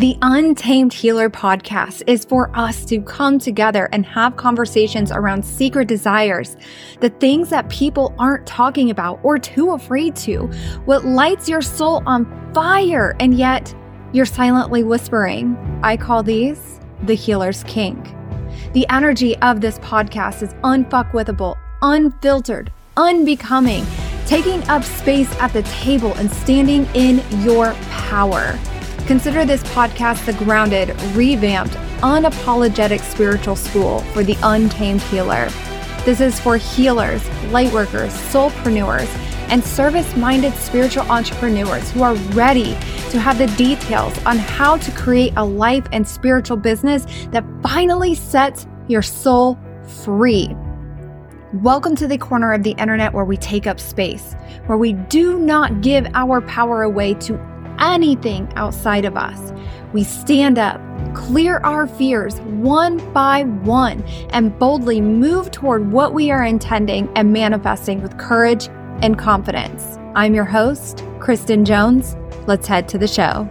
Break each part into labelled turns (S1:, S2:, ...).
S1: The Untamed Healer podcast is for us to come together and have conversations around secret desires, the things that people aren't talking about or too afraid to, what lights your soul on fire and yet you're silently whispering. I call these the healer's kink. The energy of this podcast is unfuckwithable, unfiltered, unbecoming, taking up space at the table and standing in your power. Consider this podcast the grounded, revamped, unapologetic spiritual school for the untamed healer. This is for healers, lightworkers, soulpreneurs, and service minded spiritual entrepreneurs who are ready to have the details on how to create a life and spiritual business that finally sets your soul free. Welcome to the corner of the internet where we take up space, where we do not give our power away to anything outside of us. We stand up, clear our fears one by one, and boldly move toward what we are intending and manifesting with courage and confidence. I'm your host, Kristen Jones. Let's head to the show.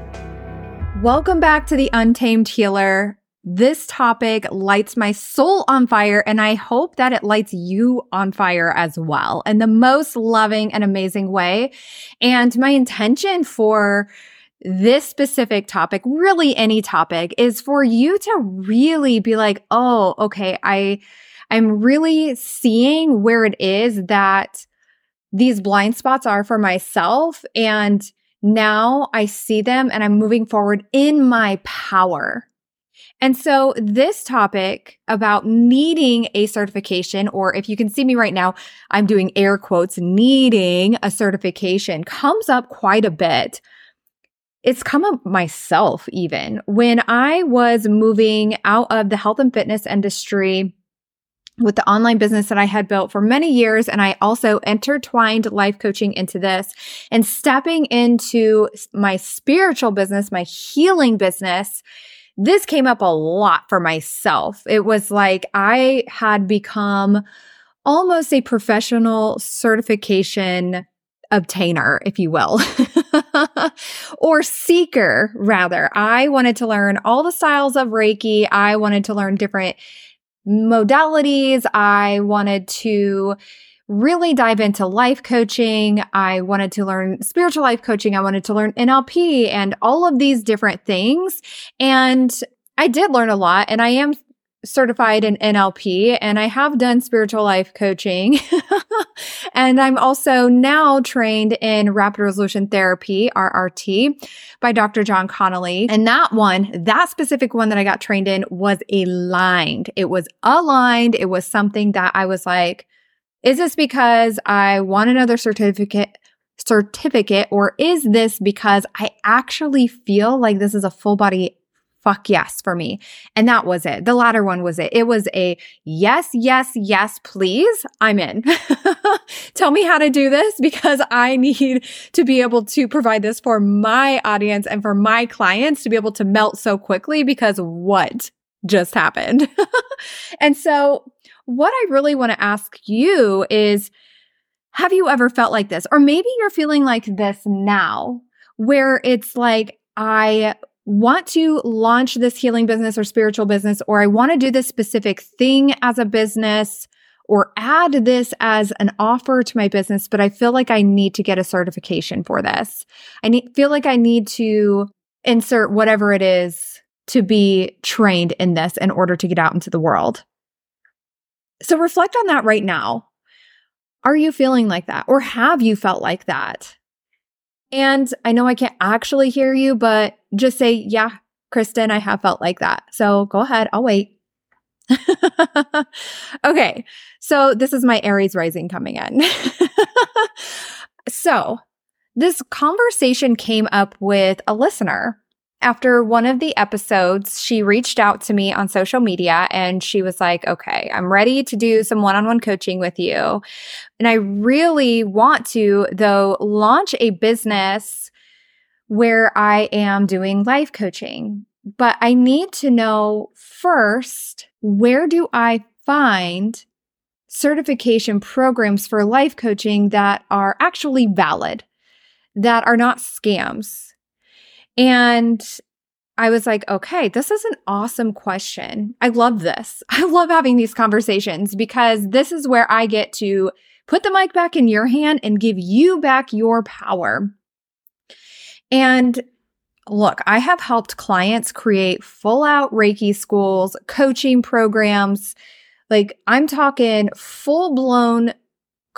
S1: Welcome back to the Untamed Healer. This topic lights my soul on fire, and I hope that it lights you on fire as well in the most loving and amazing way. And my intention for this specific topic, really any topic, is for you to really be like, oh, okay, I, I'm really seeing where it is that these blind spots are for myself. And now I see them and I'm moving forward in my power. And so this topic about needing a certification, or if you can see me right now, I'm doing air quotes, needing a certification comes up quite a bit. It's come up myself even when I was moving out of the health and fitness industry with the online business that I had built for many years. And I also intertwined life coaching into this and stepping into my spiritual business, my healing business this came up a lot for myself. It was like I had become almost a professional certification obtainer, if you will, or seeker, rather. I wanted to learn all the styles of Reiki. I wanted to learn different modalities. I wanted to really dive into life coaching. I wanted to learn spiritual life coaching. I wanted to learn NLP and all of these different things. And I did learn a lot and I am certified in NLP and I have done spiritual life coaching. and I'm also now trained in rapid resolution therapy, RRT, by Dr. Jon Connelly. And that one, that specific one that I got trained in was aligned. It was aligned. It was something that I was like, is this because I want another certificate certificate or is this because I actually feel like this is a full body fuck yes for me. And that was it. The latter one was it. It was a yes, yes, yes, please. I'm in. Tell me how to do this because I need to be able to provide this for my audience and for my clients to be able to melt so quickly because what just happened? and so what I really want to ask you is have you ever felt like this? Or maybe you're feeling like this now, where it's like, I want to launch this healing business or spiritual business, or I want to do this specific thing as a business or add this as an offer to my business, but I feel like I need to get a certification for this. I need, feel like I need to insert whatever it is to be trained in this in order to get out into the world. So reflect on that right now. Are you feeling like that? Or have you felt like that? And I know I can't actually hear you, but just say, yeah, Kristen, I have felt like that. So go ahead. I'll wait. okay. So this is my Aries rising coming in. so this conversation came up with a listener after one of the episodes, she reached out to me on social media and she was like, okay, I'm ready to do some one on one coaching with you. And I really want to, though, launch a business where I am doing life coaching. But I need to know first, where do I find certification programs for life coaching that are actually valid, that are not scams? And I was like, okay, this is an awesome question. I love this. I love having these conversations because this is where I get to put the mic back in your hand and give you back your power. And look, I have helped clients create full out Reiki schools, coaching programs. Like I'm talking full blown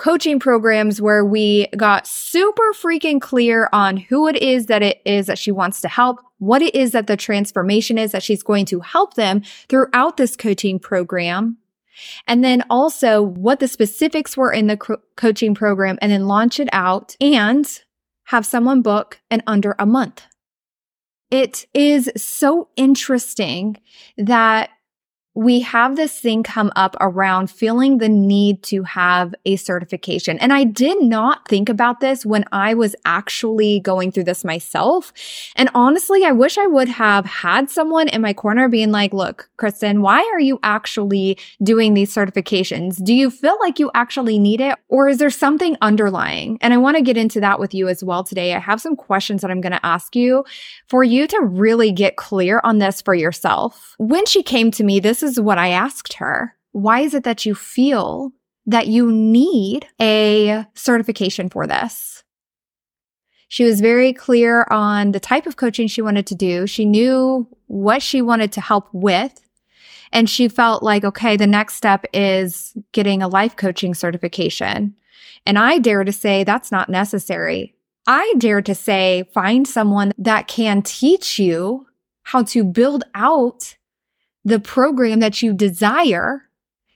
S1: coaching programs where we got super freaking clear on who it is that it is that she wants to help, what it is that the transformation is that she's going to help them throughout this coaching program. And then also what the specifics were in the co- coaching program and then launch it out and have someone book in under a month. It is so interesting that we have this thing come up around feeling the need to have a certification. And I did not think about this when I was actually going through this myself. And honestly, I wish I would have had someone in my corner being like, look, Kristen, why are you actually doing these certifications? Do you feel like you actually need it? Or is there something underlying? And I want to get into that with you as well today. I have some questions that I'm going to ask you for you to really get clear on this for yourself. When she came to me, this is what I asked her. Why is it that you feel that you need a certification for this? She was very clear on the type of coaching she wanted to do. She knew what she wanted to help with. And she felt like, okay, the next step is getting a life coaching certification. And I dare to say that's not necessary. I dare to say find someone that can teach you how to build out the program that you desire,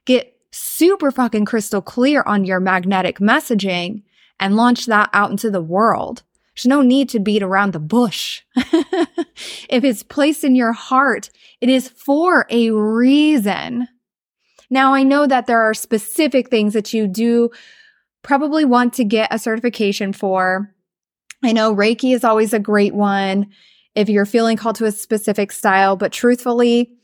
S1: get super fucking crystal clear on your magnetic messaging and launch that out into the world. There's no need to beat around the bush. if it's placed in your heart, it is for a reason. Now, I know that there are specific things that you do probably want to get a certification for. I know Reiki is always a great one if you're feeling called to a specific style, but truthfully,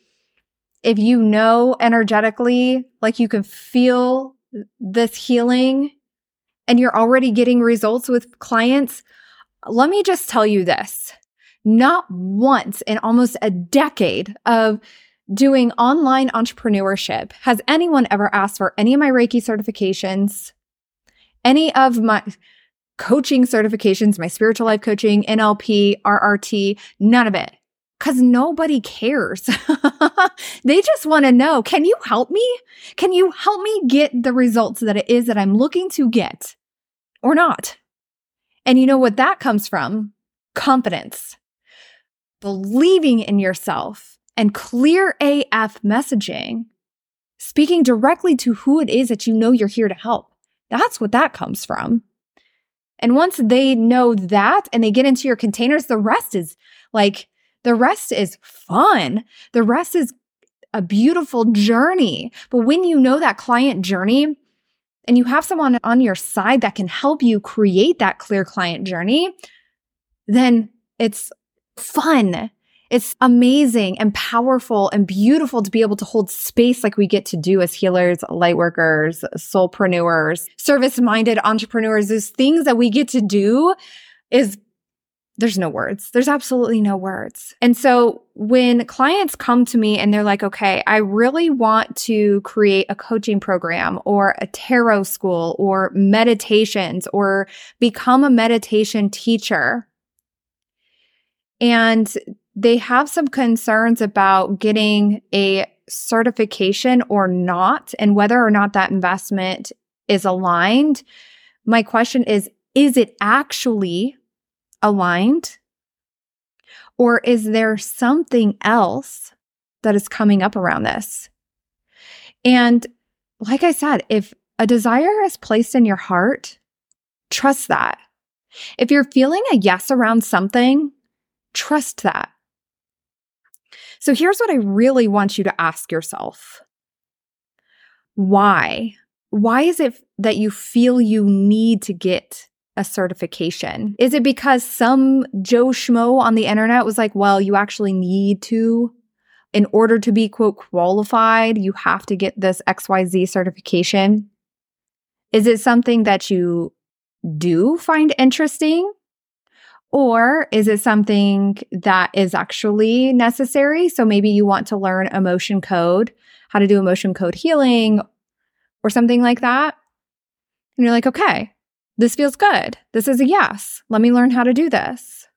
S1: if you know energetically, like you can feel this healing and you're already getting results with clients, let me just tell you this. Not once in almost a decade of doing online entrepreneurship has anyone ever asked for any of my Reiki certifications, any of my coaching certifications, my spiritual life coaching, NLP, RRT, none of it because nobody cares. they just want to know can you help me? Can you help me get the results that it is that I'm looking to get or not? And you know what that comes from? Confidence, believing in yourself, and clear AF messaging, speaking directly to who it is that you know you're here to help. That's what that comes from. And once they know that and they get into your containers, the rest is like the rest is fun. The rest is a beautiful journey. But when you know that client journey and you have someone on your side that can help you create that clear client journey, then it's fun. It's amazing and powerful and beautiful to be able to hold space like we get to do as healers, light workers, soulpreneurs, service minded entrepreneurs. Those things that we get to do is there's no words. There's absolutely no words. And so when clients come to me and they're like, okay, I really want to create a coaching program or a tarot school or meditations or become a meditation teacher. And they have some concerns about getting a certification or not, and whether or not that investment is aligned. My question is, is it actually aligned? Or is there something else that is coming up around this? And like I said, if a desire is placed in your heart, trust that. If you're feeling a yes around something, trust that. So here's what I really want you to ask yourself Why? Why is it that you feel you need to get a certification? Is it because some Joe Schmo on the internet was like, well, you actually need to, in order to be quote qualified, you have to get this XYZ certification? Is it something that you do find interesting? Or is it something that is actually necessary? So maybe you want to learn emotion code, how to do emotion code healing, or something like that. And you're like, okay, this feels good. This is a yes. Let me learn how to do this.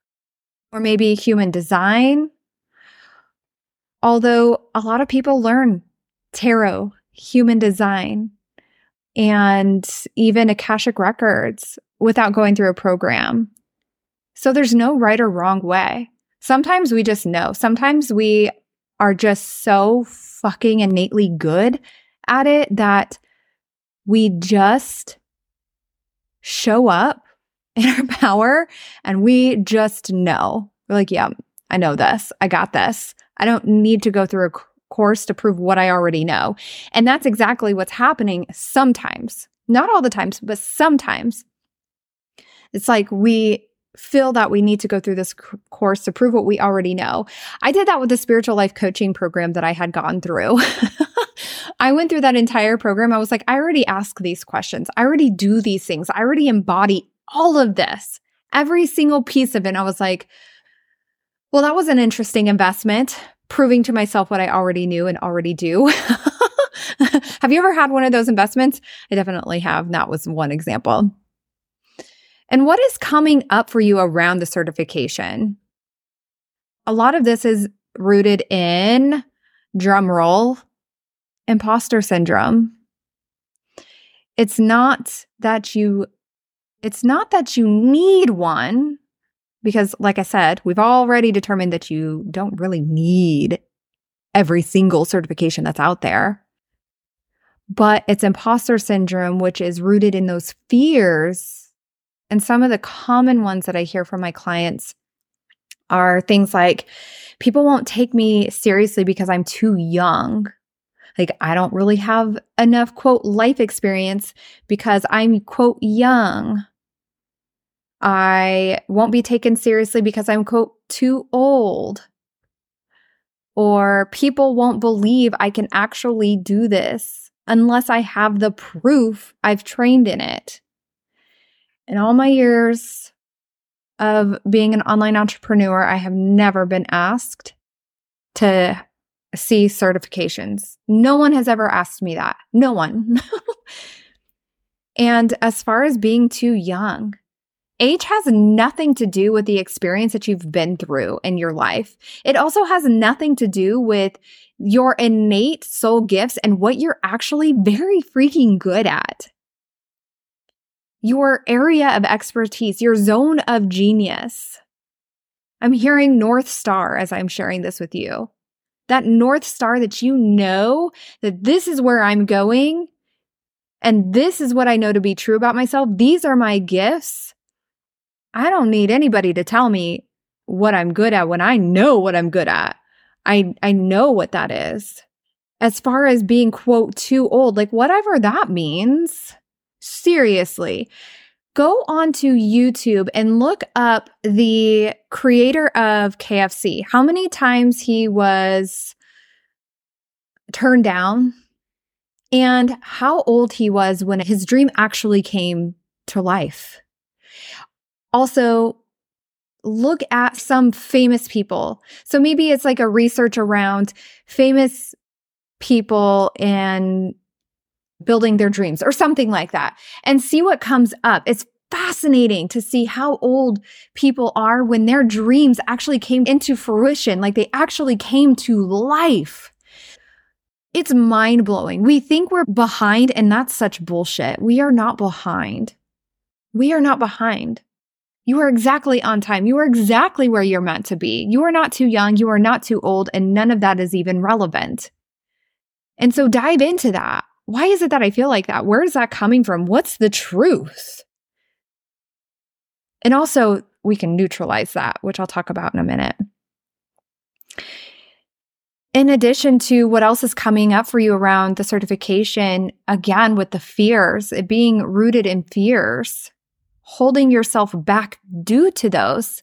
S1: Or maybe human design. Although a lot of people learn tarot, human design, and even Akashic records without going through a program. So there's no right or wrong way. Sometimes we just know. Sometimes we are just so fucking innately good at it that we just show up in our power and we just know. We're like, yeah, I know this. I got this. I don't need to go through a course to prove what I already know. And that's exactly what's happening sometimes. Not all the times, but sometimes. It's like we feel that we need to go through this course to prove what we already know. I did that with the spiritual life coaching program that I had gone through. I went through that entire program. I was like, I already ask these questions. I already do these things. I already embody all of this, every single piece of it. And I was like, well, that was an interesting investment, proving to myself what I already knew and already do. have you ever had one of those investments? I definitely have. That was one example. And what is coming up for you around the certification? A lot of this is rooted in drumroll, imposter syndrome. It's not that you it's not that you need one because like I said, we've already determined that you don't really need every single certification that's out there. But it's imposter syndrome which is rooted in those fears and some of the common ones that I hear from my clients are things like people won't take me seriously because I'm too young. Like, I don't really have enough, quote, life experience because I'm, quote, young. I won't be taken seriously because I'm, quote, too old. Or people won't believe I can actually do this unless I have the proof I've trained in it in all my years of being an online entrepreneur, I have never been asked to see certifications. No one has ever asked me that. No one. and as far as being too young, age has nothing to do with the experience that you've been through in your life. It also has nothing to do with your innate soul gifts and what you're actually very freaking good at your area of expertise, your zone of genius. I'm hearing North Star as I'm sharing this with you. That North Star that you know that this is where I'm going and this is what I know to be true about myself. These are my gifts. I don't need anybody to tell me what I'm good at when I know what I'm good at. I, I know what that is. As far as being, quote, too old, like whatever that means, seriously, go onto YouTube and look up the creator of KFC, how many times he was turned down, and how old he was when his dream actually came to life. Also, look at some famous people. So maybe it's like a research around famous people and building their dreams or something like that and see what comes up. It's fascinating to see how old people are when their dreams actually came into fruition, like they actually came to life. It's mind blowing. We think we're behind, and that's such bullshit. We are not behind. We are not behind. You are exactly on time. You are exactly where you're meant to be. You are not too young. You are not too old. And none of that is even relevant. And so dive into that why is it that I feel like that? Where is that coming from? What's the truth? And also, we can neutralize that, which I'll talk about in a minute. In addition to what else is coming up for you around the certification, again, with the fears, it being rooted in fears, holding yourself back due to those,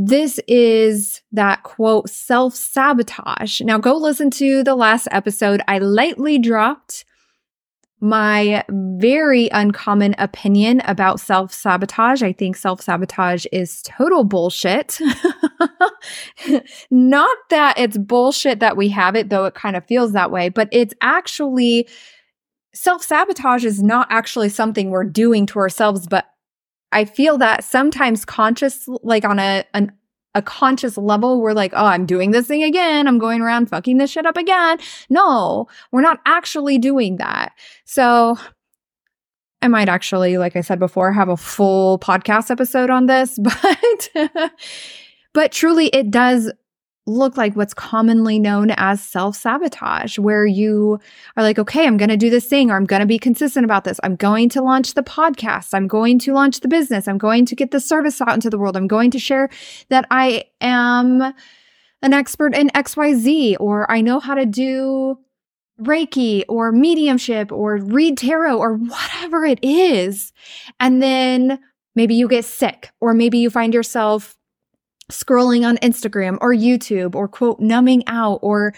S1: this is that quote self sabotage. Now go listen to the last episode. I lightly dropped my very uncommon opinion about self sabotage. I think self sabotage is total bullshit. Not that it's bullshit that we have it, though it kind of feels that way, but it's actually self sabotage is not actually something we're doing to ourselves, but I feel that sometimes conscious, like on a, an a conscious level, we're like, oh, I'm doing this thing again. I'm going around fucking this shit up again. No, we're not actually doing that. So I might actually, like I said before, have a full podcast episode on this, but but truly it does look like what's commonly known as self sabotage, where you are like, okay, I'm going to do this thing, or I'm going to be consistent about this. I'm going to launch the podcast. I'm going to launch the business. I'm going to get the service out into the world. I'm going to share that I am an expert in XYZ, or I know how to do Reiki or mediumship or read tarot or whatever it is. And then maybe you get sick, or maybe you find yourself scrolling on Instagram or YouTube or quote numbing out or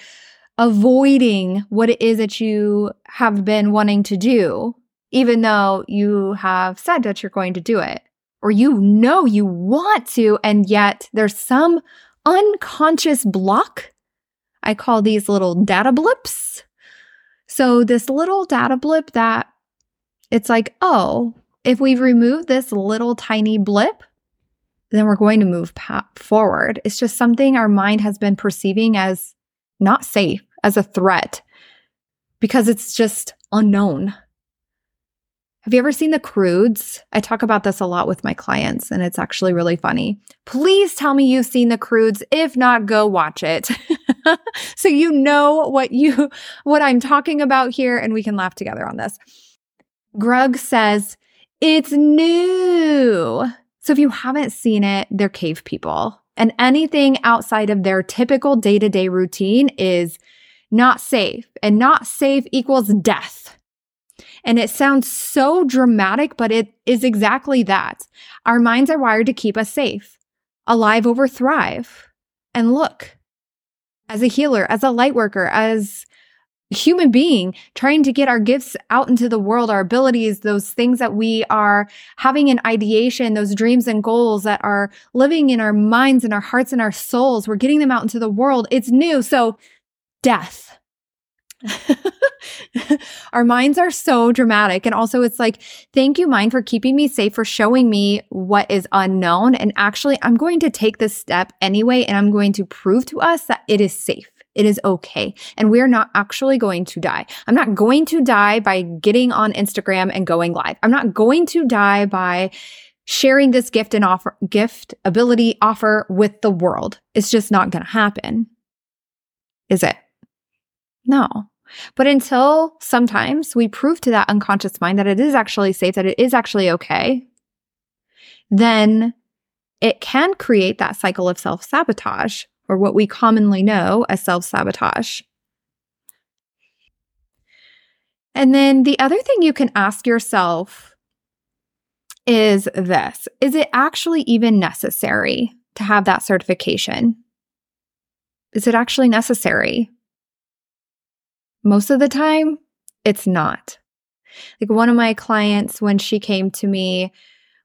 S1: avoiding what it is that you have been wanting to do, even though you have said that you're going to do it, or you know you want to, and yet there's some unconscious block. I call these little data blips. So, this little data blip that it's like, oh, if we remove this little tiny blip, then we're going to move forward. It's just something our mind has been perceiving as not safe, as a threat, because it's just unknown. Have you ever seen The Croods? I talk about this a lot with my clients, and it's actually really funny. Please tell me you've seen The Croods. If not, go watch it. so you know what you what I'm talking about here, and we can laugh together on this. Grug says, It's new. So if you haven't seen it, they're cave people. And anything outside of their typical day to day routine is not safe. And not safe equals death. And it sounds so dramatic, but it is exactly that. Our minds are wired to keep us safe, alive over thrive. And look, as a healer, as a light worker, as human being trying to get our gifts out into the world, our abilities, those things that we are having in ideation, those dreams and goals that are living in our minds and our hearts and our souls. We're getting them out into the world. It's new. So death. our minds are so dramatic. And also, it's like, thank you, mind, for keeping me safe, for showing me what is unknown. And actually, I'm going to take this step anyway, and I'm going to prove to us that it is safe. It is okay. And we're not actually going to die. I'm not going to die by getting on Instagram and going live. I'm not going to die by sharing this gift and offer, gift ability offer with the world. It's just not going to happen. Is it? No. But until sometimes we prove to that unconscious mind that it is actually safe, that it is actually okay, then it can create that cycle of self sabotage or what we commonly know as self sabotage. And then the other thing you can ask yourself is this Is it actually even necessary to have that certification? Is it actually necessary? Most of the time, it's not. Like one of my clients, when she came to me,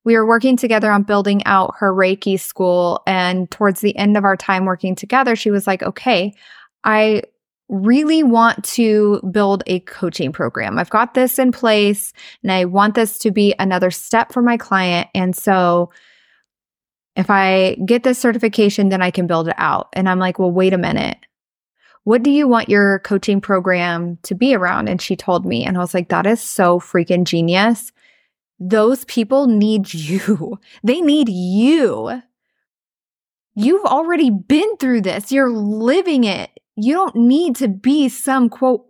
S1: we were working together on building out her Reiki school. And towards the end of our time working together, she was like, okay, I really want to build a coaching program. I've got this in place and I want this to be another step for my client. And so if I get this certification, then I can build it out. And I'm like, well, wait a minute. What do you want your coaching program to be around? And she told me, and I was like, that is so freaking genius those people need you. They need you. You've already been through this. You're living it. You don't need to be some quote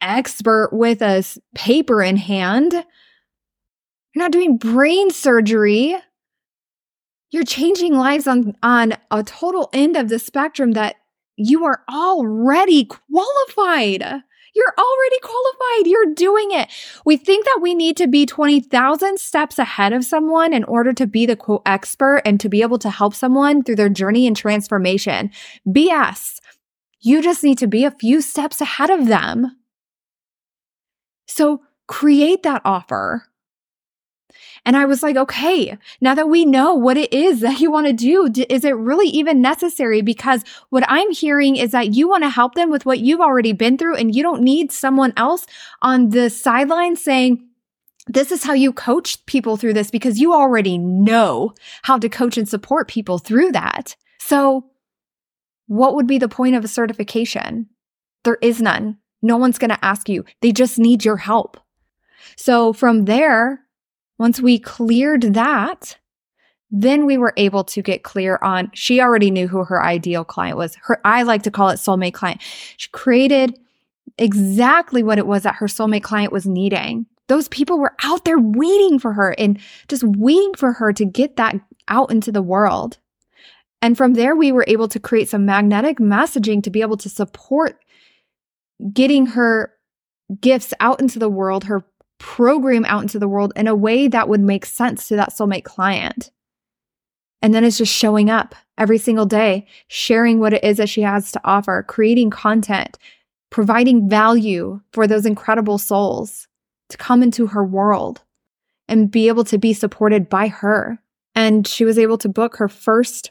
S1: expert with a paper in hand. You're not doing brain surgery. You're changing lives on, on a total end of the spectrum that you are already qualified. You're already qualified. You're doing it. We think that we need to be 20,000 steps ahead of someone in order to be the quote expert and to be able to help someone through their journey and transformation. BS. You just need to be a few steps ahead of them. So create that offer. And I was like, okay, now that we know what it is that you want to do, is it really even necessary? Because what I'm hearing is that you want to help them with what you've already been through and you don't need someone else on the sideline saying, this is how you coach people through this because you already know how to coach and support people through that. So what would be the point of a certification? There is none. No one's going to ask you. They just need your help. So from there, once we cleared that, then we were able to get clear on she already knew who her ideal client was. Her I like to call it soulmate client. She created exactly what it was that her soulmate client was needing. Those people were out there waiting for her and just waiting for her to get that out into the world. And from there, we were able to create some magnetic messaging to be able to support getting her gifts out into the world, her program out into the world in a way that would make sense to that soulmate client. And then it's just showing up every single day, sharing what it is that she has to offer, creating content, providing value for those incredible souls to come into her world and be able to be supported by her. And she was able to book her first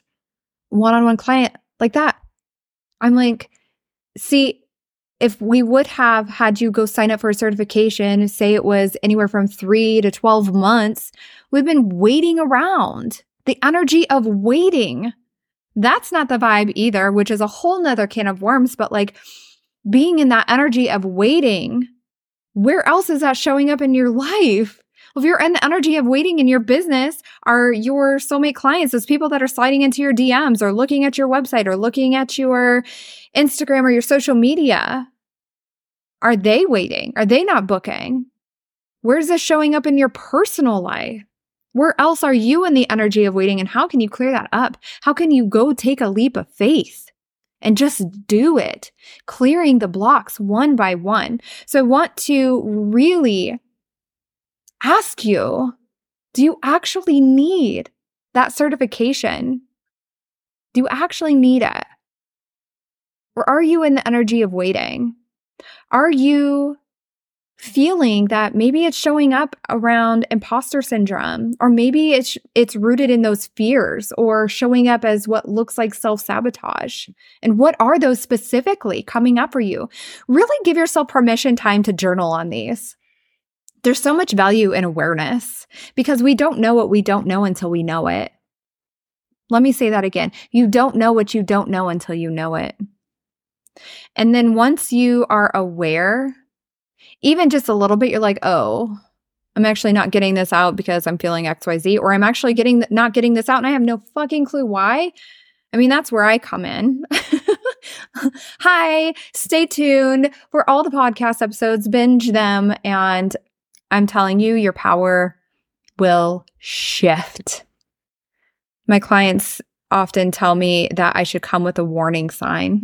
S1: one on one client like that. I'm like, see, if we would have had you go sign up for a certification, say it was anywhere from three to 12 months, we've been waiting around. The energy of waiting. That's not the vibe either, which is a whole nother can of worms, but like being in that energy of waiting, where else is that showing up in your life? Well, if you're in the energy of waiting in your business, are your soulmate clients, those people that are sliding into your DMs or looking at your website or looking at your Instagram or your social media, are they waiting? Are they not booking? Where's this showing up in your personal life? Where else are you in the energy of waiting? And how can you clear that up? How can you go take a leap of faith? and just do it, clearing the blocks one by one. So I want to really ask you do you actually need that certification? Do you actually need it? Or are you in the energy of waiting? Are you feeling that maybe it's showing up around imposter syndrome or maybe it's it's rooted in those fears or showing up as what looks like self-sabotage and what are those specifically coming up for you really give yourself permission time to journal on these there's so much value in awareness because we don't know what we don't know until we know it. Let me say that again. You don't know what you don't know until you know it. And then once you are aware, even just a little bit, you're like, oh, I'm actually not getting this out because I'm feeling XYZ, or I'm actually getting not getting this out and I have no fucking clue why. I mean, that's where I come in. Hi, stay tuned for all the podcast episodes, binge them, and I'm telling you, your power will shift. My clients often tell me that I should come with a warning sign.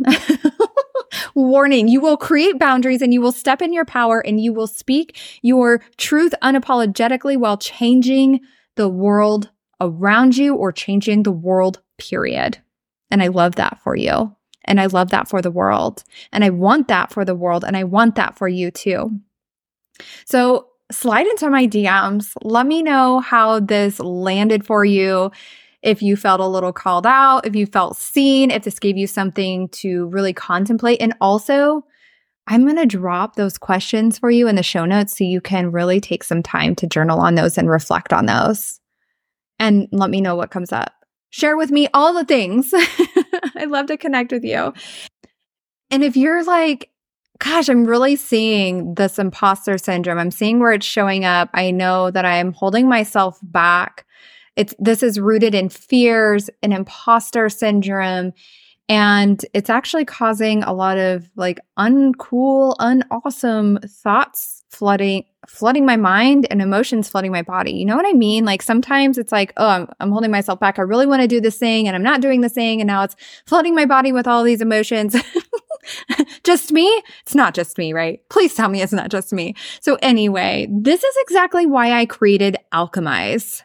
S1: warning, you will create boundaries and you will step in your power and you will speak your truth unapologetically while changing the world around you or changing the world, period. And I love that for you. And I love that for the world. And I want that for the world. And I want that for you too. So slide into my DMs. Let me know how this landed for you. If you felt a little called out, if you felt seen, if this gave you something to really contemplate. And also, I'm going to drop those questions for you in the show notes so you can really take some time to journal on those and reflect on those. And let me know what comes up. Share with me all the things. I'd love to connect with you. And if you're like, gosh, I'm really seeing this imposter syndrome. I'm seeing where it's showing up. I know that I'm holding myself back. It's this is rooted in fears and imposter syndrome. And it's actually causing a lot of like uncool, unawesome thoughts flooding flooding my mind and emotions flooding my body. You know what I mean? Like sometimes it's like, oh, I'm, I'm holding myself back. I really want to do this thing and I'm not doing this thing. And now it's flooding my body with all these emotions. just me? It's not just me, right? Please tell me it's not just me. So anyway, this is exactly why I created Alchemize.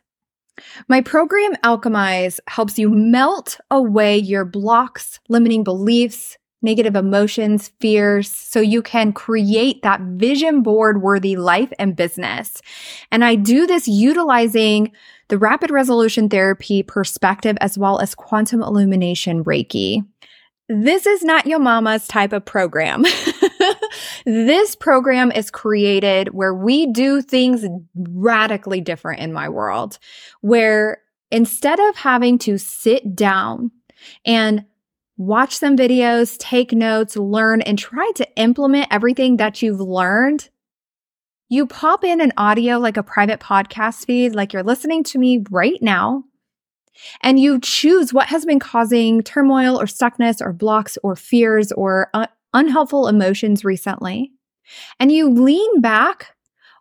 S1: My program Alchemize helps you melt away your blocks, limiting beliefs, negative emotions, fears, so you can create that vision board worthy life and business. And I do this utilizing the rapid resolution therapy perspective as well as quantum illumination Reiki. This is not your mama's type of program. this program is created where we do things radically different in my world, where instead of having to sit down and watch some videos, take notes, learn, and try to implement everything that you've learned, you pop in an audio like a private podcast feed, like you're listening to me right now, and you choose what has been causing turmoil or stuckness or blocks or fears or unhelpful emotions recently. And you lean back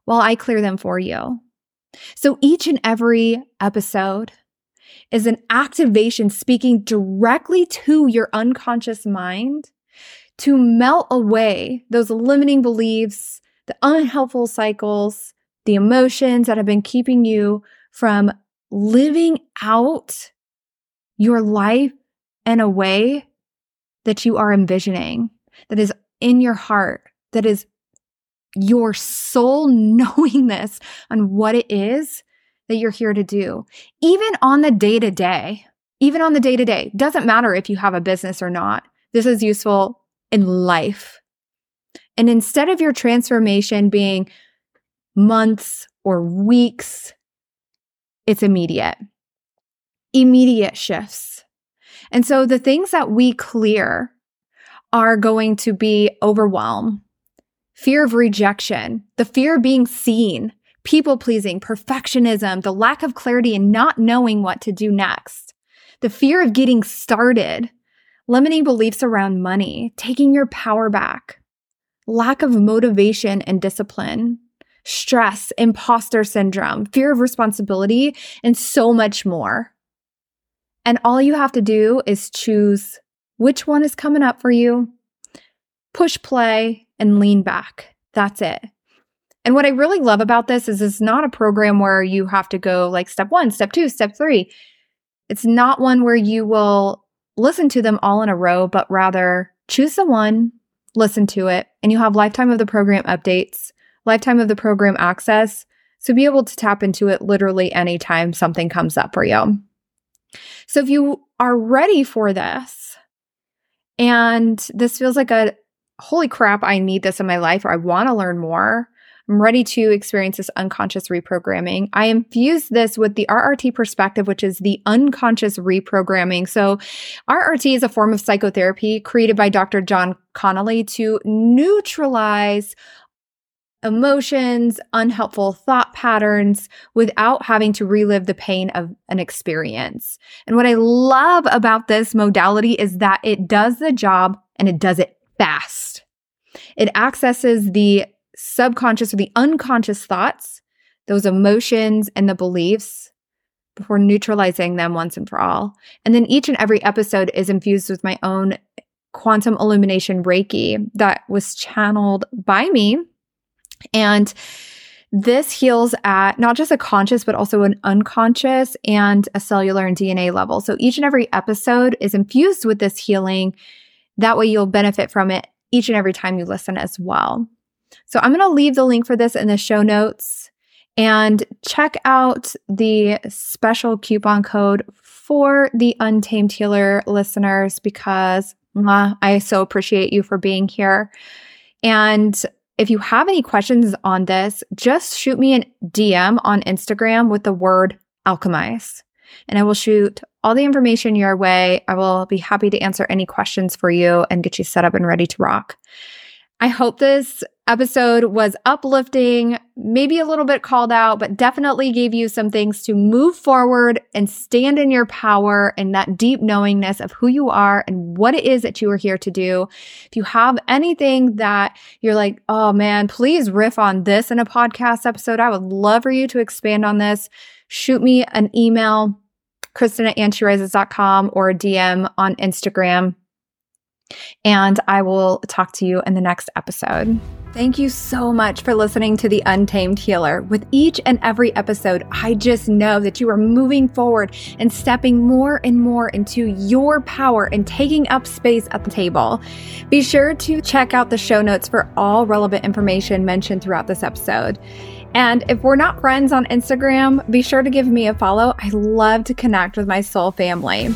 S1: while I clear them for you. So each and every episode, is an activation speaking directly to your unconscious mind to melt away those limiting beliefs, the unhelpful cycles, the emotions that have been keeping you from living out your life in a way that you are envisioning, that is in your heart, that is your soul knowing this on what it is that you're here to do, even on the day to day, even on the day to day. Doesn't matter if you have a business or not. This is useful in life. And instead of your transformation being months or weeks, it's immediate, immediate shifts. And so the things that we clear are going to be overwhelm, fear of rejection, the fear of being seen, people pleasing, perfectionism, the lack of clarity and not knowing what to do next, the fear of getting started, limiting beliefs around money, taking your power back, lack of motivation and discipline, stress, imposter syndrome, fear of responsibility, and so much more. And all you have to do is choose which one is coming up for you, push play, and lean back. That's it. And what I really love about this is it's not a program where you have to go like step one, step two, step three. It's not one where you will listen to them all in a row, but rather choose the one, listen to it, and you have lifetime of the program updates, lifetime of the program access. So be able to tap into it literally anytime something comes up for you. So if you are ready for this and this feels like a holy crap, I need this in my life or I want to learn more, I'm ready to experience this unconscious reprogramming. I infuse this with the RRT perspective, which is the unconscious reprogramming. So, RRT is a form of psychotherapy created by Dr. Jon Connelly to neutralize emotions, unhelpful thought patterns without having to relive the pain of an experience. And what I love about this modality is that it does the job and it does it fast. It accesses the subconscious or the unconscious thoughts, those emotions and the beliefs before neutralizing them once and for all. And then each and every episode is infused with my own quantum illumination Reiki that was channeled by me. And this heals at not just a conscious, but also an unconscious and a cellular and DNA level. So each and every episode is infused with this healing. That way you'll benefit from it each and every time you listen as well. So I'm going to leave the link for this in the show notes and check out the special coupon code for the Untamed Healer listeners because mwah, I so appreciate you for being here. And if you have any questions on this, just shoot me a DM on Instagram with the word alchemize, and I will shoot all the information your way. I will be happy to answer any questions for you and get you set up and ready to rock. I hope this episode was uplifting, maybe a little bit called out, but definitely gave you some things to move forward and stand in your power and that deep knowingness of who you are and what it is that you are here to do. If you have anything that you're like, oh man, please riff on this in a podcast episode, I would love for you to expand on this. Shoot me an email, Kristen at anchorises.com or a DM on Instagram and I will talk to you in the next episode. Thank you so much for listening to The Untamed Healer. With each and every episode, I just know that you are moving forward and stepping more and more into your power and taking up space at the table. Be sure to check out the show notes for all relevant information mentioned throughout this episode. And if we're not friends on Instagram, be sure to give me a follow. I love to connect with my soul family.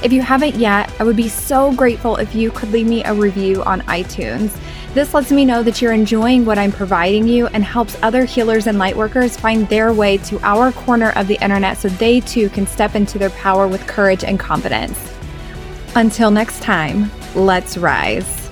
S1: If you haven't yet, I would be so grateful if you could leave me a review on iTunes. This lets me know that you're enjoying what I'm providing you and helps other healers and lightworkers find their way to our corner of the internet so they too can step into their power with courage and confidence. Until next time, let's rise.